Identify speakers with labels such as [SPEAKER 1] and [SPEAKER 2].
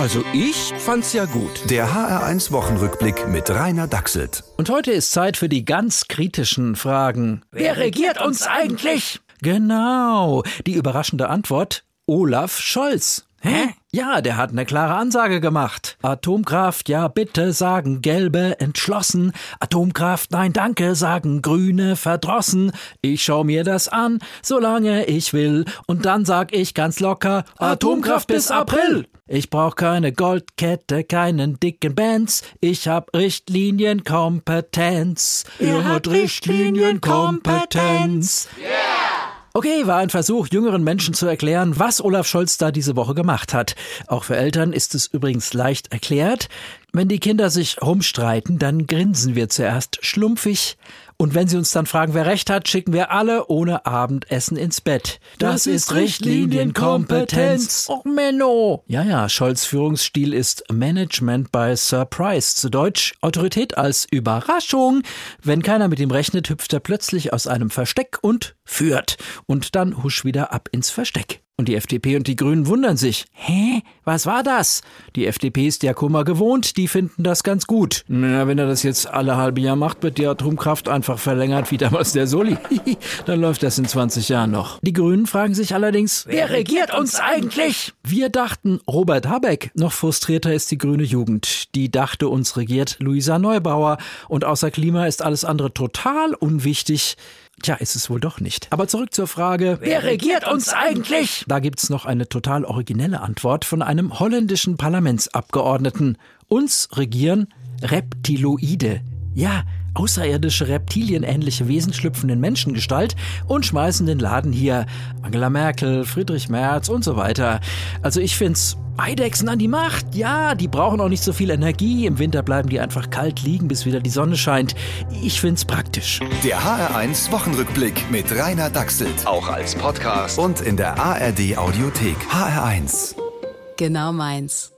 [SPEAKER 1] Also ich fand's ja gut.
[SPEAKER 2] Der HR1 Wochenrückblick mit Rainer Dachselt.
[SPEAKER 1] Und heute ist Zeit für die ganz kritischen Fragen.
[SPEAKER 3] Wer regiert uns eigentlich?
[SPEAKER 1] Genau. Die überraschende Antwort: Olaf Scholz.
[SPEAKER 3] Hä?
[SPEAKER 1] Ja, der hat eine klare Ansage gemacht. Atomkraft, ja bitte, sagen Gelbe entschlossen. Atomkraft, nein danke, sagen Grüne verdrossen. Ich schau mir das an, solange ich will. Und dann sag ich ganz locker, Atomkraft bis April. Ich brauch keine Goldkette, keinen dicken Benz. Ich hab Richtlinienkompetenz.
[SPEAKER 3] Er hat Richtlinienkompetenz.
[SPEAKER 1] Okay, war ein Versuch, jüngeren Menschen zu erklären, was Olaf Scholz da diese Woche gemacht hat. Auch für Eltern ist es übrigens leicht erklärt. Wenn die Kinder sich rumstreiten, dann grinsen wir zuerst schlumpfig. Und wenn sie uns dann fragen, wer recht hat, schicken wir alle ohne Abendessen ins Bett.
[SPEAKER 3] Das ist Richtlinienkompetenz.
[SPEAKER 1] Och, Menno. Ja, ja, Scholz Führungsstil ist Management by Surprise. Zu Deutsch Autorität als Überraschung. Wenn keiner mit ihm rechnet, hüpft er plötzlich aus einem Versteck und führt. Und dann husch wieder ab ins Versteck. Und die FDP und die Grünen wundern sich. Hä? Was war das? Die FDP ist ja Kummer gewohnt, die finden das ganz gut. Na, wenn er das jetzt alle halbe Jahr macht, wird die Atomkraft einfach verlängert wie damals der Soli. Dann läuft das in 20 Jahren noch. Die Grünen fragen sich allerdings,
[SPEAKER 3] Wer regiert uns eigentlich?
[SPEAKER 1] wir dachten, Robert Habeck. Noch frustrierter ist die grüne Jugend. Die dachte, uns regiert Luisa Neubauer. Und außer Klima ist alles andere total unwichtig. Tja, ist es wohl doch nicht. Aber zurück zur Frage,
[SPEAKER 3] Wer regiert uns eigentlich?
[SPEAKER 1] da gibt's noch eine total originelle Antwort von einem holländischen Parlamentsabgeordneten. Uns regieren Reptiloide. Ja, außerirdische reptilienähnliche Wesen schlüpfen in Menschengestalt und schmeißen den Laden hier. Angela Merkel, Friedrich Merz und so weiter. Also ich find's Eidechsen an die Macht. Ja, die brauchen auch nicht so viel Energie. Im Winter bleiben die einfach kalt liegen, bis wieder die Sonne scheint. Ich find's praktisch.
[SPEAKER 2] Der HR1 Wochenrückblick mit Rainer Dachselt. Auch als Podcast und in der ARD Audiothek. HR1.
[SPEAKER 4] Genau meins.